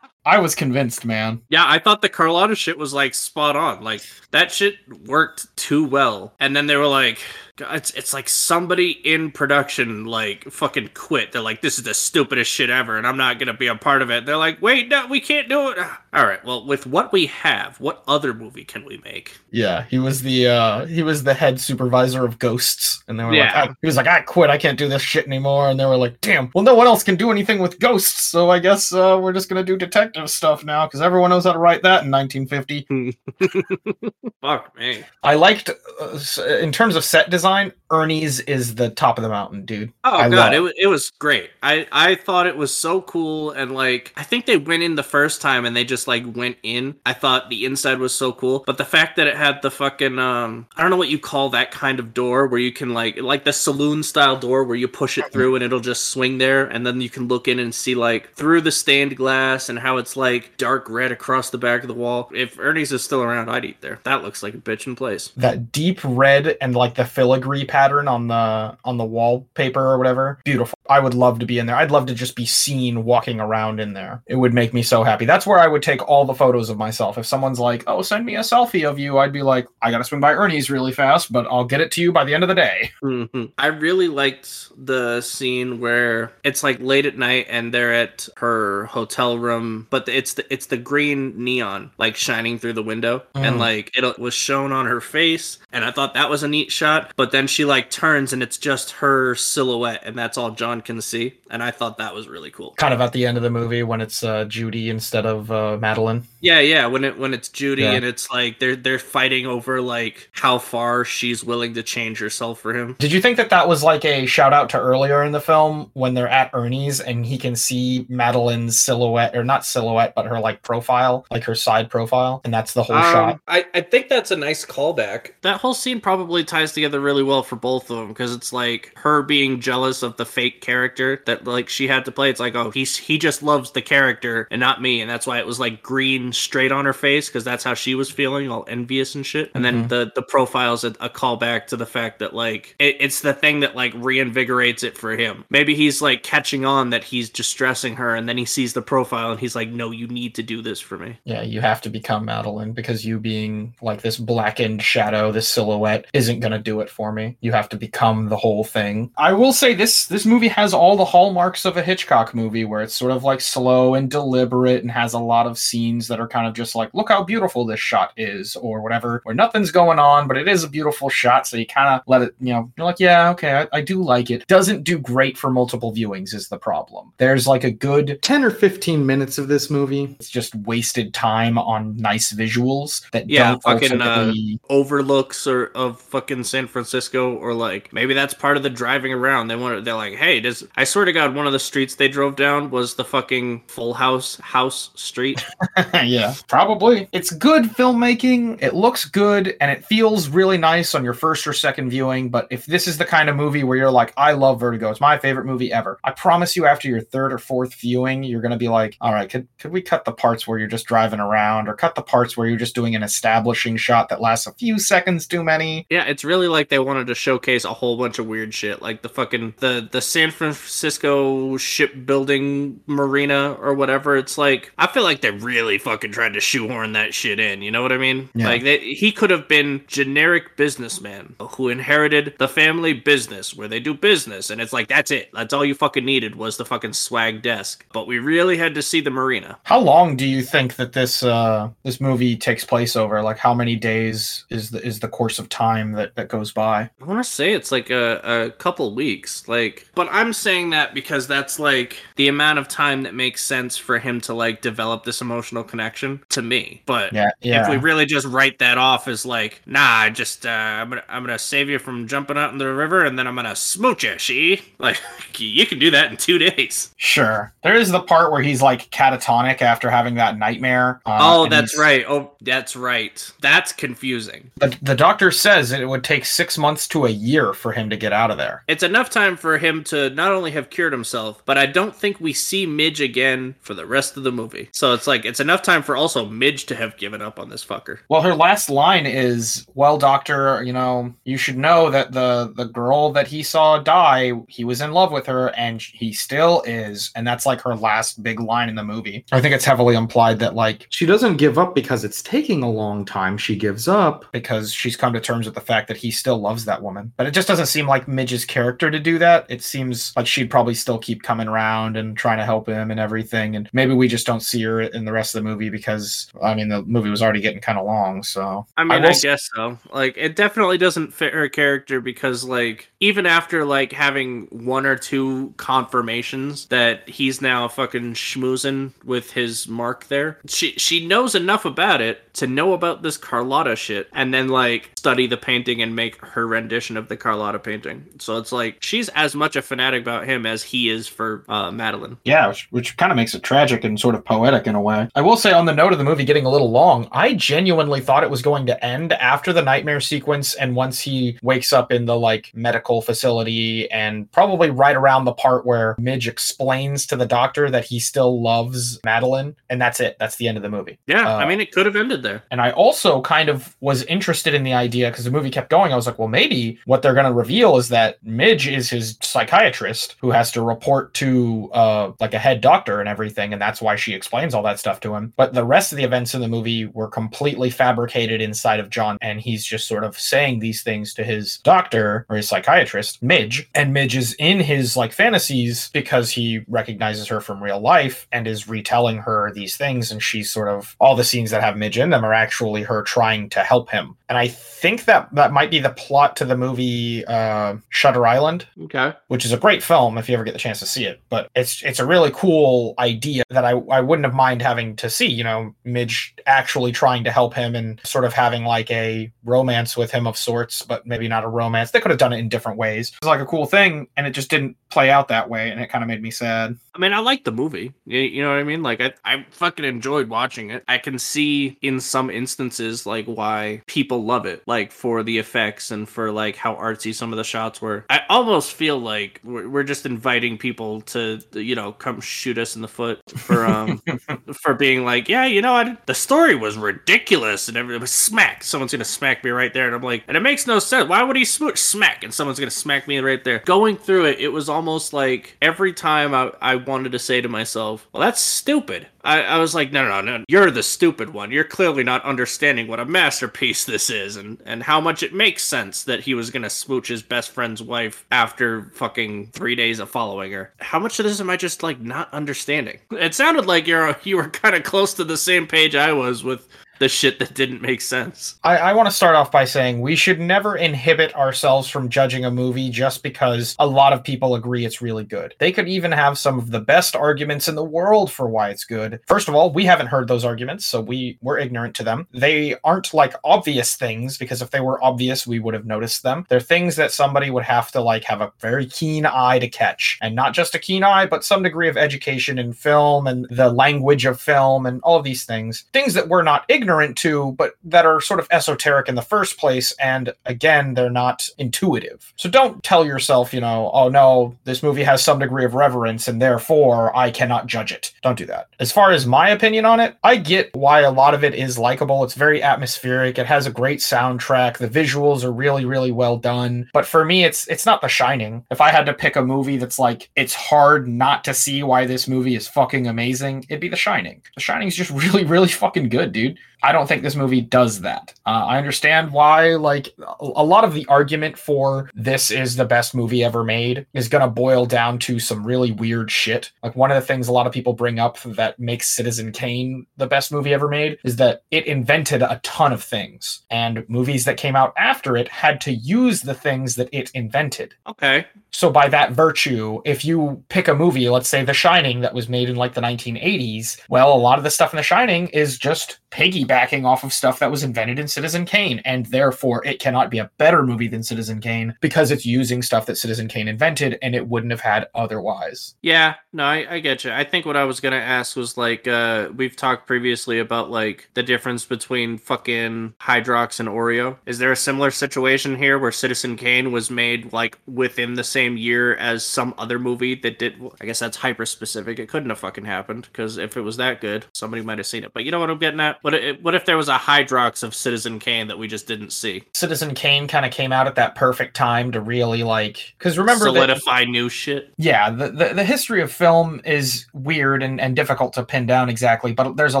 I was convinced, man. Yeah, I thought the Carlotta shit was like spot on. Like that shit worked too well. And then they were like, it's it's like somebody in production like fucking quit. They're like, this is the stupidest shit ever, and I'm not gonna be a part of it. They're like, wait, no, we can't do it. All right, well, with what we have, what other movie can we make? Yeah, he was the uh he was the head supervisor of ghosts, and they were Yeah. like, I, he was like, I quit, I can't do this shit anymore, and they were like, damn, well, no one else can do anything with ghosts, so I guess uh, we're just gonna do detective stuff now because everyone knows how to write that in 1950. Fuck me. I liked, uh, in terms of set design, design, Ernie's is the top of the mountain, dude. Oh I god, it was it was great. I I thought it was so cool and like I think they went in the first time and they just like went in. I thought the inside was so cool, but the fact that it had the fucking um I don't know what you call that kind of door where you can like like the saloon style door where you push it through and it'll just swing there and then you can look in and see like through the stained glass and how it's like dark red across the back of the wall. If Ernie's is still around, I'd eat there. That looks like a bitch in place. that deep red and like the filigree pattern on the on the wallpaper or whatever. Beautiful. I would love to be in there. I'd love to just be seen walking around in there. It would make me so happy. That's where i would take all the photos of myself. If someone's like oh send me a selfie of you i'd be like i gotta swing by ernie's really fast but i'll get it to you by the end of the day. Mhm. I really liked the scene where it's like late at night and they're at her hotel room, but it's the it's the green neon like shining through the window, and Mm. like it was shown on her face, and I thought that was a neat shot. But then she like turns and it's just her silhouette, and that's all John can see, and I thought that was really cool. kind of at the end of the movie when it's uh, judy instead of uh, madeleine Yeah, yeah. When it when it's Judy Yeah. and it's like they're they're fighting over like how far she's willing to change herself for him. Did you think that that was like a shout out to earlier in the film when they're at Ernie's and he can see Madeleine's silhouette or not silhouette but her like profile, like her side profile, and that's the whole shot. Um, I, I think that's a nice callback. That whole scene probably ties together really well for both of them because it's like her being jealous of the fake character that like she had to play. It's like, oh, he's he just loves the character and not me, and that's why it was like green straight on her face because that's how she was feeling, all envious and shit. And then Mhm. the the profile's a, a callback to the fact that like it, it's the thing that like reinvigorates it for him. Maybe he's like catching on that he's distressing her, and then he sees the profile and he's like, no, you need to do this for me. Yeah, you have to become Madeleine because you being like this blackened shadow, this silhouette isn't going to do it for me. You have to become the whole thing. I will say this this movie has all the hallmarks of a Hitchcock movie where it's sort of like slow and deliberate and has a lot of scenes that are kind of just like look how beautiful this shot is or whatever where nothing's going on but it is a beautiful shot so you kind of let it, you know, you're like yeah, okay, I, I do like it. Doesn't do great for multiple viewings is the problem. There's like a good 10 or 15 minutes of this movie. It's just wasted time on nice visuals that Yeah, don't fucking, uh, overlooks or of fucking San Francisco or like maybe that's part of the driving around. They want they're like, hey, does I swear to God, one of the streets they drove down was the fucking Full House House Street. yeah, probably. It's good filmmaking. It looks good and it feels really nice on your first or second viewing. But if this is the kind of movie where you're like, I love Vertigo, it's my favorite movie ever, I promise you, after your third or fourth viewing, you're going to be like, all right, could, could we cut the parts where you're just driving around or cut the parts where you're just doing an establishing shot that lasts a few seconds too many? yeah, it's really like they wanted to showcase a whole bunch of weird shit, like the fucking the the San Francisco shipbuilding marina or whatever. It's like I feel like they really fucking tried to shoehorn that shit in. You know what I mean? Yeah. Like they, he could have been generic businessman who inherited the family business where they do business, and it's like that's it. That's all you fucking needed was the fucking swag desk. But we really had to see the marina. How long do you think that this uh this movie takes place over? Like how many days is the is the course of time that that goes by? I want to say it's like a, a couple weeks, like, but I'm saying that because that's like the amount of time that makes sense for him to like develop this emotional connection to me. But Yeah, yeah. if we really just write that off as like, nah, I just uh, I'm gonna I'm gonna save you from jumping out in the river, and then I'm gonna smooch you, she like you can do that in two days. Sure. There is the part where he's like catatonic after having that nightmare. uh, oh, that's right. Oh, that's right. That's confusing. The, the doctor says it would take six months to a year for him to get out of there. It's enough time for him to not only have cured himself, but I don't think we see Midge again for the rest of the movie. So it's like it's enough time for also Midge to have given up on this fucker. Well, her last line is, "Well, doctor, you know, you should know that the the girl that he saw die, he was in love with her, and he still is." And that's like her last big line in the movie. I think it's heavily implied that like She doesn't give up because it's taking a long time. She gives up. because she's come to terms with the fact that he still loves that woman. But it just doesn't seem like Midge's character to do that. It seems like she'd probably still keep coming around and trying to help him and everything. And maybe we just don't see her in the rest of the movie because I mean the movie was already getting kind of long. So I mean, will I, s- guess so. Like, it definitely doesn't fit her character because, like, even after like having one or two confirmations that he's now fucking schmoozing with his mark there, she she knows enough about it to know about this Carlotta shit and then like study the painting and make her rendition of the Carlotta painting. So it's like she's as much a fanatic about him as he is for uh, Madeleine. Yeah, which, which kind of makes it tragic and sort of poetic in a way. I will say, on the note of the movie getting a little long, I genuinely thought it was going to end after the nightmare sequence and once he wakes up in the like medical facility and probably right around the part where Midge explains to the doctor that he still loves Madeleine. And that's it. That's the end of the movie. Yeah, Uh, I mean, it could have ended there. And I also kind of was interested in the idea because the movie kept going. I was like, well, maybe what they're going to reveal is that Midge is his psychiatrist who has to report to uh, like a head doctor and everything. And that's why she explains all that stuff to him. But the rest of the events in the movie were completely fabricated inside of John. And he's just sort of saying these things to his doctor or his psychiatrist, Midge. And Midge is in his like fantasies because he recognizes her from real life and is retelling her these things. And she's sort of all the scenes that have Midge in them are actually her trying to help him. And I think that that might be the plot to the movie uh, Shutter Island, Okay. which is a great film if you ever get the chance to see it. But it's it's a really cool idea that I, I wouldn't have mind having to see. You know, Midge actually trying to help him and sort of having like a romance with him of sorts, but maybe not a romance. They could have done it in different ways. It's like a cool thing, and it just didn't play out that way, and it kind of made me sad. I mean, I like the movie. You, know what I mean? Like, I, I fucking enjoyed watching it. I can see in some instances, like, why people love it, like, for the effects and for, like, how artsy some of the shots were. I almost feel like we're, we're just inviting people to, you know, come shoot us in the foot for, um, for being like, yeah, you know what? The story was ridiculous and everything was smack. Someone's gonna smack me right there. And I'm like, and it makes no sense. Why would he smooch? Smack. And someone's gonna smack me right there. Going through it, it was almost like every time I, I wanted to say to myself, well, that's stupid. I, I was like, no, no, no, you're the stupid one. You're clearly not understanding what a masterpiece this is and, and how much it makes sense that he was gonna smooch his best friend's wife after fucking three days of following her. How much of this am I just like not understanding? It sounded like you're you were kind of close to the same page I was with the shit that didn't make sense. I, I want to start off by saying we should never inhibit ourselves from judging a movie just because a lot of people agree it's really good. They could even have some of the best arguments in the world for why it's good. First of all, we haven't heard those arguments, so we we're ignorant to them. They aren't like obvious things because if they were obvious, we would have noticed them. They're things that somebody would have to like have a very keen eye to catch, and not just a keen eye, but some degree of education in film and the language of film and all of these things. Things that we're not ignorant to, but that are sort of esoteric in the first place. And again, they're not intuitive. So don't tell yourself, you know, oh no, this movie has some degree of reverence and therefore I cannot judge it. Don't do that. As far as my opinion on it, I get why a lot of it is likable. It's very atmospheric. It has a great soundtrack. The visuals are really, really well done. But for me, it's it's not The Shining. If I had to pick a movie that's like it's hard not to see why this movie is fucking amazing, it'd be The Shining. The Shining is just really, really fucking good, dude. I don't think this movie does that. Uh, I understand why, like, a a lot of the argument for this is the best movie ever made is going to boil down to some really weird shit. Like, one of the things a lot of people bring up that makes Citizen Kane the best movie ever made is that it invented a ton of things, and movies that came out after it had to use the things that it invented. Okay. So by that virtue, if you pick a movie, let's say The Shining that was made in like the 1980s, well, a lot of the stuff in The Shining is just piggybacking off of stuff that was invented in Citizen Kane, and therefore it cannot be a better movie than Citizen Kane because it's using stuff that Citizen Kane invented and it wouldn't have had otherwise. Yeah, no, I, I get you. I think what I was gonna ask was like, uh, we've talked previously about like the difference between fucking Hydrox and Oreo. Is there a similar situation here where Citizen Kane was made like within the same year as some other movie that did? I guess that's hyper specific. It couldn't have fucking happened because if it was that good, somebody might have seen it. But you know what I'm getting at? What if, what if there was a Hydrox of Citizen Kane that we just didn't see? Citizen Kane kind of came out at that perfect time to really like because remember that solidify new shit. yeah the, the, the history of film is weird and, and difficult to pin down exactly but there's a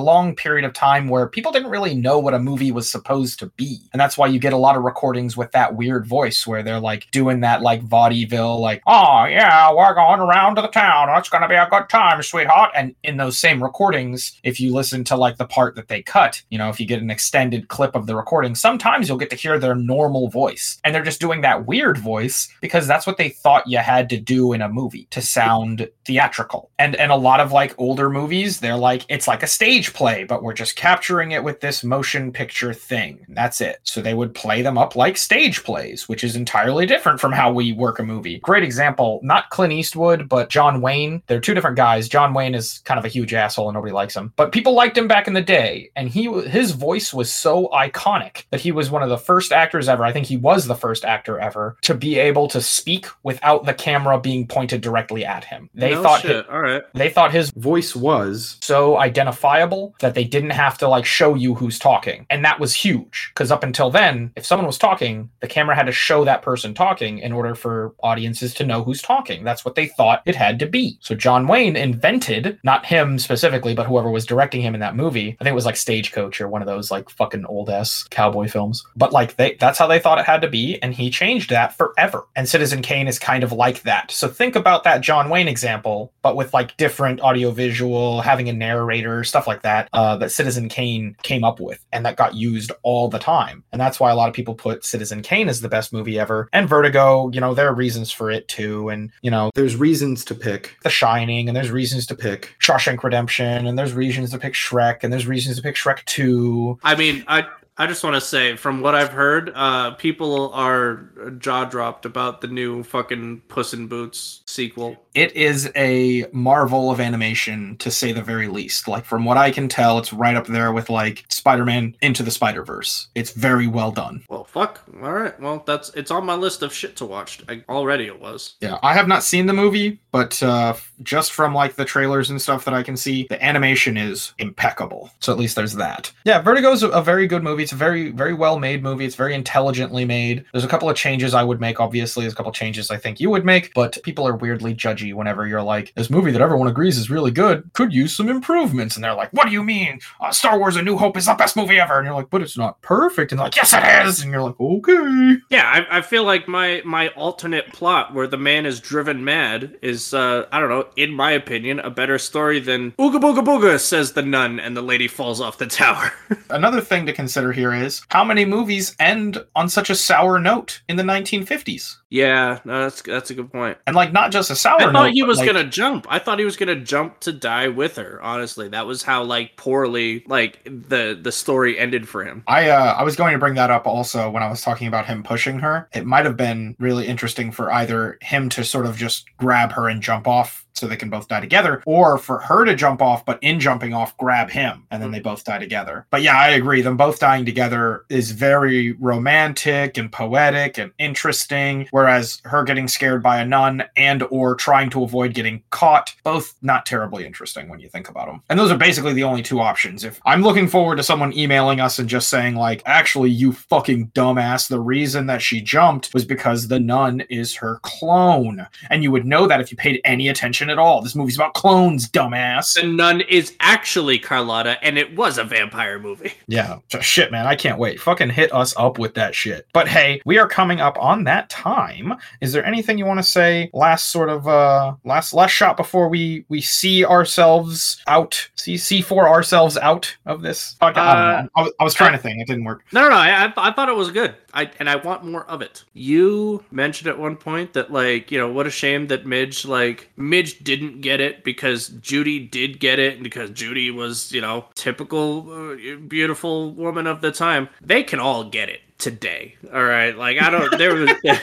long period of time where people didn't really know what a movie was supposed to be and that's why you get a lot of recordings with that weird voice where they're like doing that like vaudeville like oh yeah we're going around to the town it's gonna be a good time sweetheart and in those same recordings if you listen to like the part that they cut, you know, if you get an extended clip of the recording, sometimes you'll get to hear their normal voice. And they're just doing that weird voice because that's what they thought you had to do in a movie to sound theatrical. And and a lot of like older movies, they're like it's like a stage play, but we're just capturing it with this motion picture thing. That's it. So they would play them up like stage plays, which is entirely different from how we work a movie. Great example, not Clint Eastwood, but John Wayne. They're two different guys. John Wayne is kind of a huge asshole and nobody likes him, but people liked him back in the day. And he his voice was so iconic that he was one of the first actors ever. I think he was the first actor ever to be able to speak without the camera being pointed directly at him. They No thought shit. All right. they thought his Voice was so identifiable that they didn't have to like show you who's talking. And that was huge because up until then, if someone was talking, the camera had to show that person talking in order for audiences to know who's talking. That's what they thought it had to be. So John Wayne invented, not him specifically, but whoever was directing him in that movie. I think it was like Stagecoach or one of those like fucking old ass cowboy films. But like they that's how they thought it had to be and he changed that forever. And Citizen Kane is kind of like that. So think about that John Wayne example, but with like different audio visual, having a narrator, stuff like that, uh, that Citizen Kane came up with and that got used all the time. And that's why a lot of people put Citizen Kane as the best movie ever. And Vertigo, you know, there are reasons for it too. And, you know, there's reasons to pick. The Shining, and there's reasons to pick Shawshank Redemption, and there's reasons to pick Shrek, and there's reasons to pick Shrek 2. I mean, I I just want to say, from what I've heard, uh, people are jaw dropped about the new fucking Puss in Boots sequel. It is a marvel of animation, to say the very least. Like, from what I can tell, it's right up there with, like, Spider Man Into the Spider Verse. It's very well done. Well, fuck. All right. Well, that's it's on my list of shit to watch. I, already it was. Yeah, I have not seen the movie, but uh, just from like the trailers and stuff that I can see, the animation is impeccable. So at least there's that. Yeah, Vertigo's a, a very good movie. It's a very, very well made movie. It's very intelligently made. There's a couple of changes I would make, obviously. There's a couple of changes I think you would make, but people are weirdly judgy whenever you're like, this movie that everyone agrees is really good could use some improvements. And they're like, what do you mean? Uh, Star Wars A New Hope is the best movie ever. And you're like, but it's not perfect. And they're like, yes, it is. And you're like, okay. Yeah, I, I feel like my my alternate plot where the man is driven mad is uh I don't know, in my opinion, a better story than Ooga Booga Booga says the nun and the lady falls off the tower. Another thing to consider here is how many movies end on such a sour note in the 1950s? yeah, no, that's that's a good point. And like not just a sour I note. thought he was like- gonna jump. I thought he was gonna jump to die with her. Honestly, that was how like poorly like the the story ended for him. I uh, I was going to bring that up also when I was talking about him pushing her. It might have been really interesting for either him to sort of just grab her and jump off so they can both die together, or for her to jump off, but in jumping off, grab him and then they mm-hmm. both die together. But yeah, I agree. Them both dying together is very romantic and poetic and interesting. Whereas her getting scared by a nun and or trying to avoid getting caught, both not terribly interesting when you think about them. And those are basically the only two options. If I'm looking forward to someone emailing us and just saying like, actually, you fucking dumbass, the reason that she jumped was because the nun is her clone, and you would know that if you paid any attention at all. This movie's about clones, dumbass. The nun is actually Carlotta, and it was a vampire movie. Yeah, sh- shit, man. I can't wait. Fucking hit us up with that shit. But hey, we are coming up on that time. Is there anything you want to say? Last sort of uh last last shot before we we see ourselves out. See see for ourselves out of this. podcast? I. I, was, I was trying to think. It didn't work. No, no, no. I, I thought it was good. I and I want more of it. You mentioned at one point that like you know what a shame that Midge like Midge didn't get it because Judy did get it and because Judy was you know typical uh, beautiful woman of the time. They can all get it today. All right, like I don't. There was.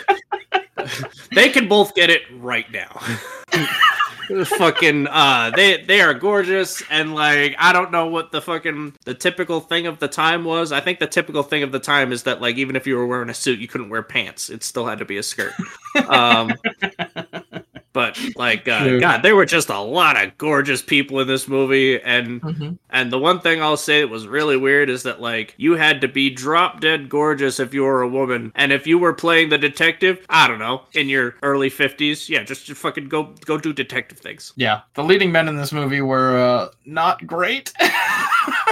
they can both get it right now. fucking uh they they are gorgeous and like i don't know what the fucking the typical thing of the time was. I think the typical thing of the time is that like even if you were wearing a suit you couldn't wear pants. It still had to be a skirt. Um but like uh, god there were just a lot of gorgeous people in this movie and Mm-hmm. and the one thing I'll say that was really weird is that like you had to be drop dead gorgeous if you were a woman, and if you were playing the detective, I don't know, in your early fifties, yeah, just, just fucking go go do detective things. Yeah, the leading men in this movie were uh, not great.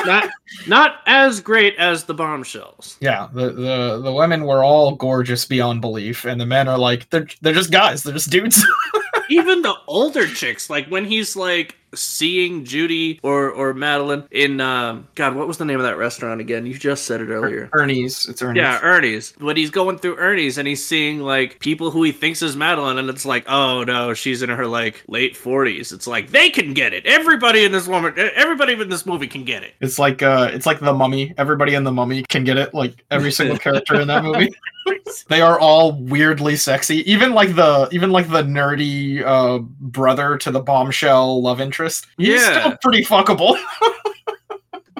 Not not as great as the bombshells. Yeah, the, the the women were all gorgeous beyond belief, and the men are like they're they're just guys, they're just dudes. Even the older chicks, like when he's like seeing Judy or or Madeleine in um, God, what was the name of that restaurant again? You just said it earlier. Ernie's. It's Ernie's. Yeah, Ernie's. When he's going through Ernie's and he's seeing like people who he thinks is Madeleine, and it's like, oh no, she's in her like late forties. It's like they can get it. Everybody in this woman, everybody in this movie can get it. It's like uh it's like the mummy. Everybody in the mummy can get it, like every single character in that movie. they are all weirdly sexy. Even like the even like the nerdy uh brother to the bombshell love interest. He's Yeah. still pretty fuckable.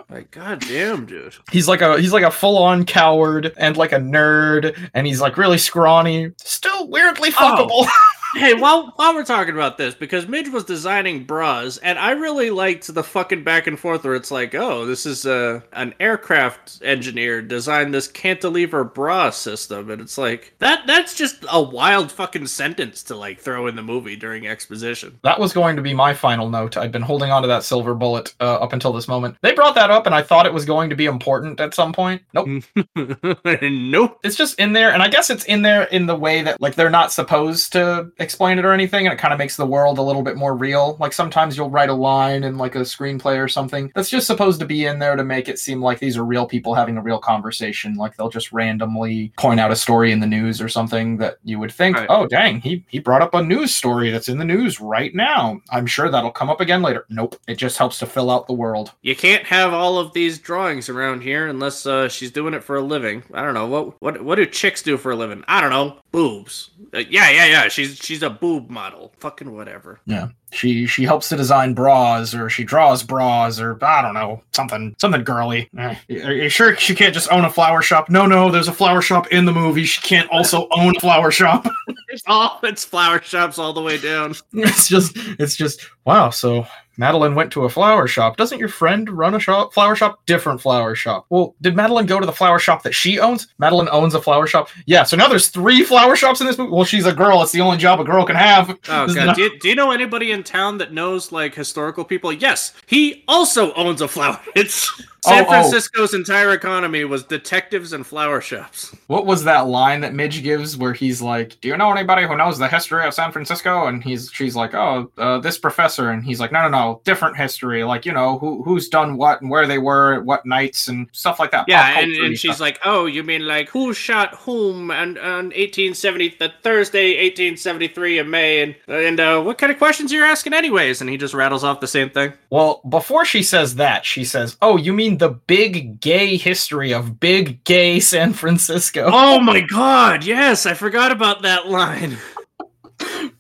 Like, god damn, dude. he's like a he's like a full-on coward and like a nerd and he's like really scrawny. Still weirdly oh. fuckable. Hey, while while we're talking about this, because Midge was designing bras, and I really liked the fucking back and forth where it's like, oh, this is a an aircraft engineer designed this cantilever bra system, and it's like that that's just a wild fucking sentence to like throw in the movie during exposition. That was going to be my final note. I'd been holding on to that silver bullet uh, up until this moment. They brought that up, and I thought it was going to be important at some point. Nope. nope. It's just in there, and I guess it's in there in the way that like they're not supposed to explain it or anything, and it kind of makes the world a little bit more real. Like sometimes you'll write a line in like a screenplay or something that's just supposed to be in there to make it seem like these are real people having a real conversation. Like they'll just randomly point out a story in the news or something that you would think, Right. oh dang, he he brought up a news story that's in the news right now. I'm sure that'll come up again later. Nope. It just helps to fill out the world. You can't have all of these drawings around here unless uh, she's doing it for a living. I don't know what what what do chicks do for a living? I don't know. Boobs. Uh, yeah, yeah, yeah. She's she's a boob model. Fucking whatever. Yeah. She she helps to design bras or she draws bras or I don't know, something something girly. Eh. Are you sure she can't just own a flower shop? No, no, there's a flower shop in the movie. She can't also own a flower shop. It's all it's flower shops all the way down. it's just it's just wow, so Madeleine went to a flower shop. Doesn't your friend run a shop flower shop? Different flower shop. Well, did Madeleine go to the flower shop that she owns? Madeleine owns a flower shop. Yeah, so now there's three flower shops in this movie. Well, she's a girl. It's the only job a girl can have. Oh god. not- Do you, do you know anybody in town that knows like historical people? Yes, he also owns a flower. It's San Oh, oh. Francisco's entire economy was detectives and flower shops. What was that line that Midge gives where he's like, "Do you know anybody who knows the history of San Francisco?" And he's she's like, "Oh, uh, this professor," and he's like, "No, no, no, different history. Like you know who who's done what and where they were at what nights and stuff like that." Yeah, and, culture-y and she's stuff. like, "Oh, you mean like who shot whom and on 1870 the Thursday 1873 in May and and uh, what kind of questions are you asking anyways?" And he just rattles off the same thing. Well, before she says that, she says, "Oh, you mean the big gay history of big gay San Francisco?" Oh my god, yes, I forgot about that line.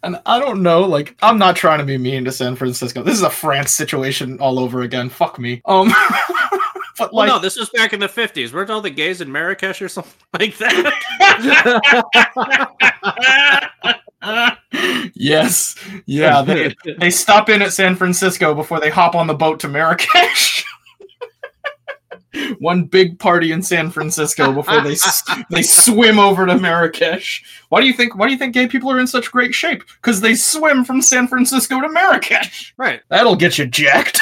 And I don't know, like, I'm not trying to be mean to San Francisco. This is a France situation all over again. Fuck me. Um, but Well, like, no, this was back in the 50s. Weren't all the gays in Marrakesh or something like that? yes, yeah, they they stop in at San Francisco before they hop on the boat to Marrakesh. One big party in San Francisco before they they swim over to Marrakesh. Why do you think why do you think gay people are in such great shape? Because they swim from San Francisco to Marrakesh. right. That'll get you jacked.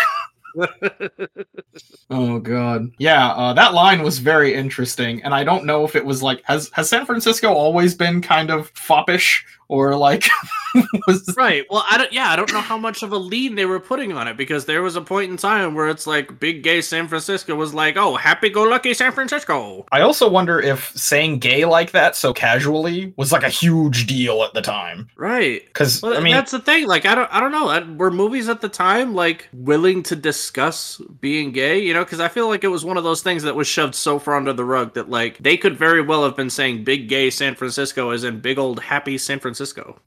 oh god. Yeah, uh, that line was very interesting, and I don't know if it was like has has San Francisco always been kind of foppish or like was Right. Well, I don't. Yeah, I don't know how much of a lean they were putting on it because there was a point in time where it's like big gay San Francisco was like, "Oh, happy-go-lucky San Francisco." I also wonder if saying gay like that so casually was like a huge deal at the time. Right. Because Well, I mean, that's the thing. Like, I don't, I don't know. Uh, Were movies at the time like willing to discuss being gay? You know, because I feel like it was one of those things that was shoved so far under the rug that like they could very well have been saying "big gay San Francisco" as in big old happy San Francisco.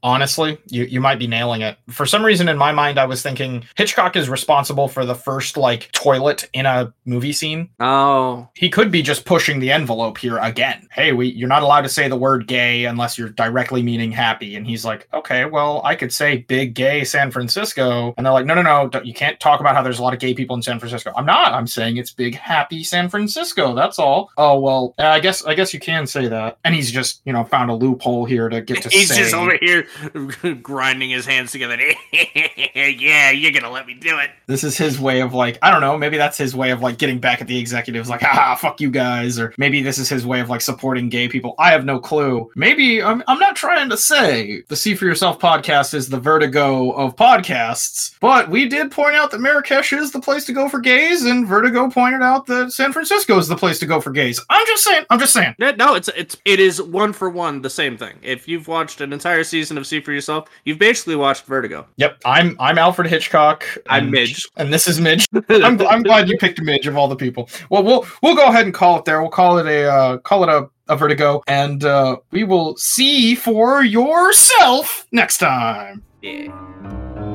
Honestly, you, you might be nailing it. For some reason in my mind, I was thinking Hitchcock is responsible for the first like toilet in a movie scene. Oh, He could be just pushing the envelope here again. Hey, we you're not allowed to say the word gay unless you're directly meaning happy. And he's like, okay, well, I could say big gay San Francisco. And they're like, no, no, no, you can't talk about how there's a lot of gay people in San Francisco. I'm not. I'm saying it's big happy San Francisco. That's all. Oh well, I guess I guess you can say that. And he's just you know found a loophole here to get to he's say. just over here grinding his hands together. yeah, you're gonna let me do it. This is his way of like, I don't know, maybe that's his way of like getting back at the executives, like, haha, fuck you guys, or maybe this is his way of like supporting gay people. I have no clue. Maybe I'm, I'm not trying to say the See for Yourself podcast is the vertigo of podcasts, but we did point out that Marrakesh is the place to go for gays, and Vertigo pointed out that San Francisco is the place to go for gays. I'm just saying, I'm just saying. No, no, it's it's it is one for one the same thing. If you've watched an entire season of See for Yourself, you've basically watched Vertigo. Yep, I'm I'm Alfred Hitchcock. I'm and- Midge. and this is Midge. I'm, I'm glad you picked Midge of all the people. Well, we'll we'll go ahead and call it there. We'll call it a uh, call it a, a Vertigo, and uh, we will see for yourself next time. Yeah.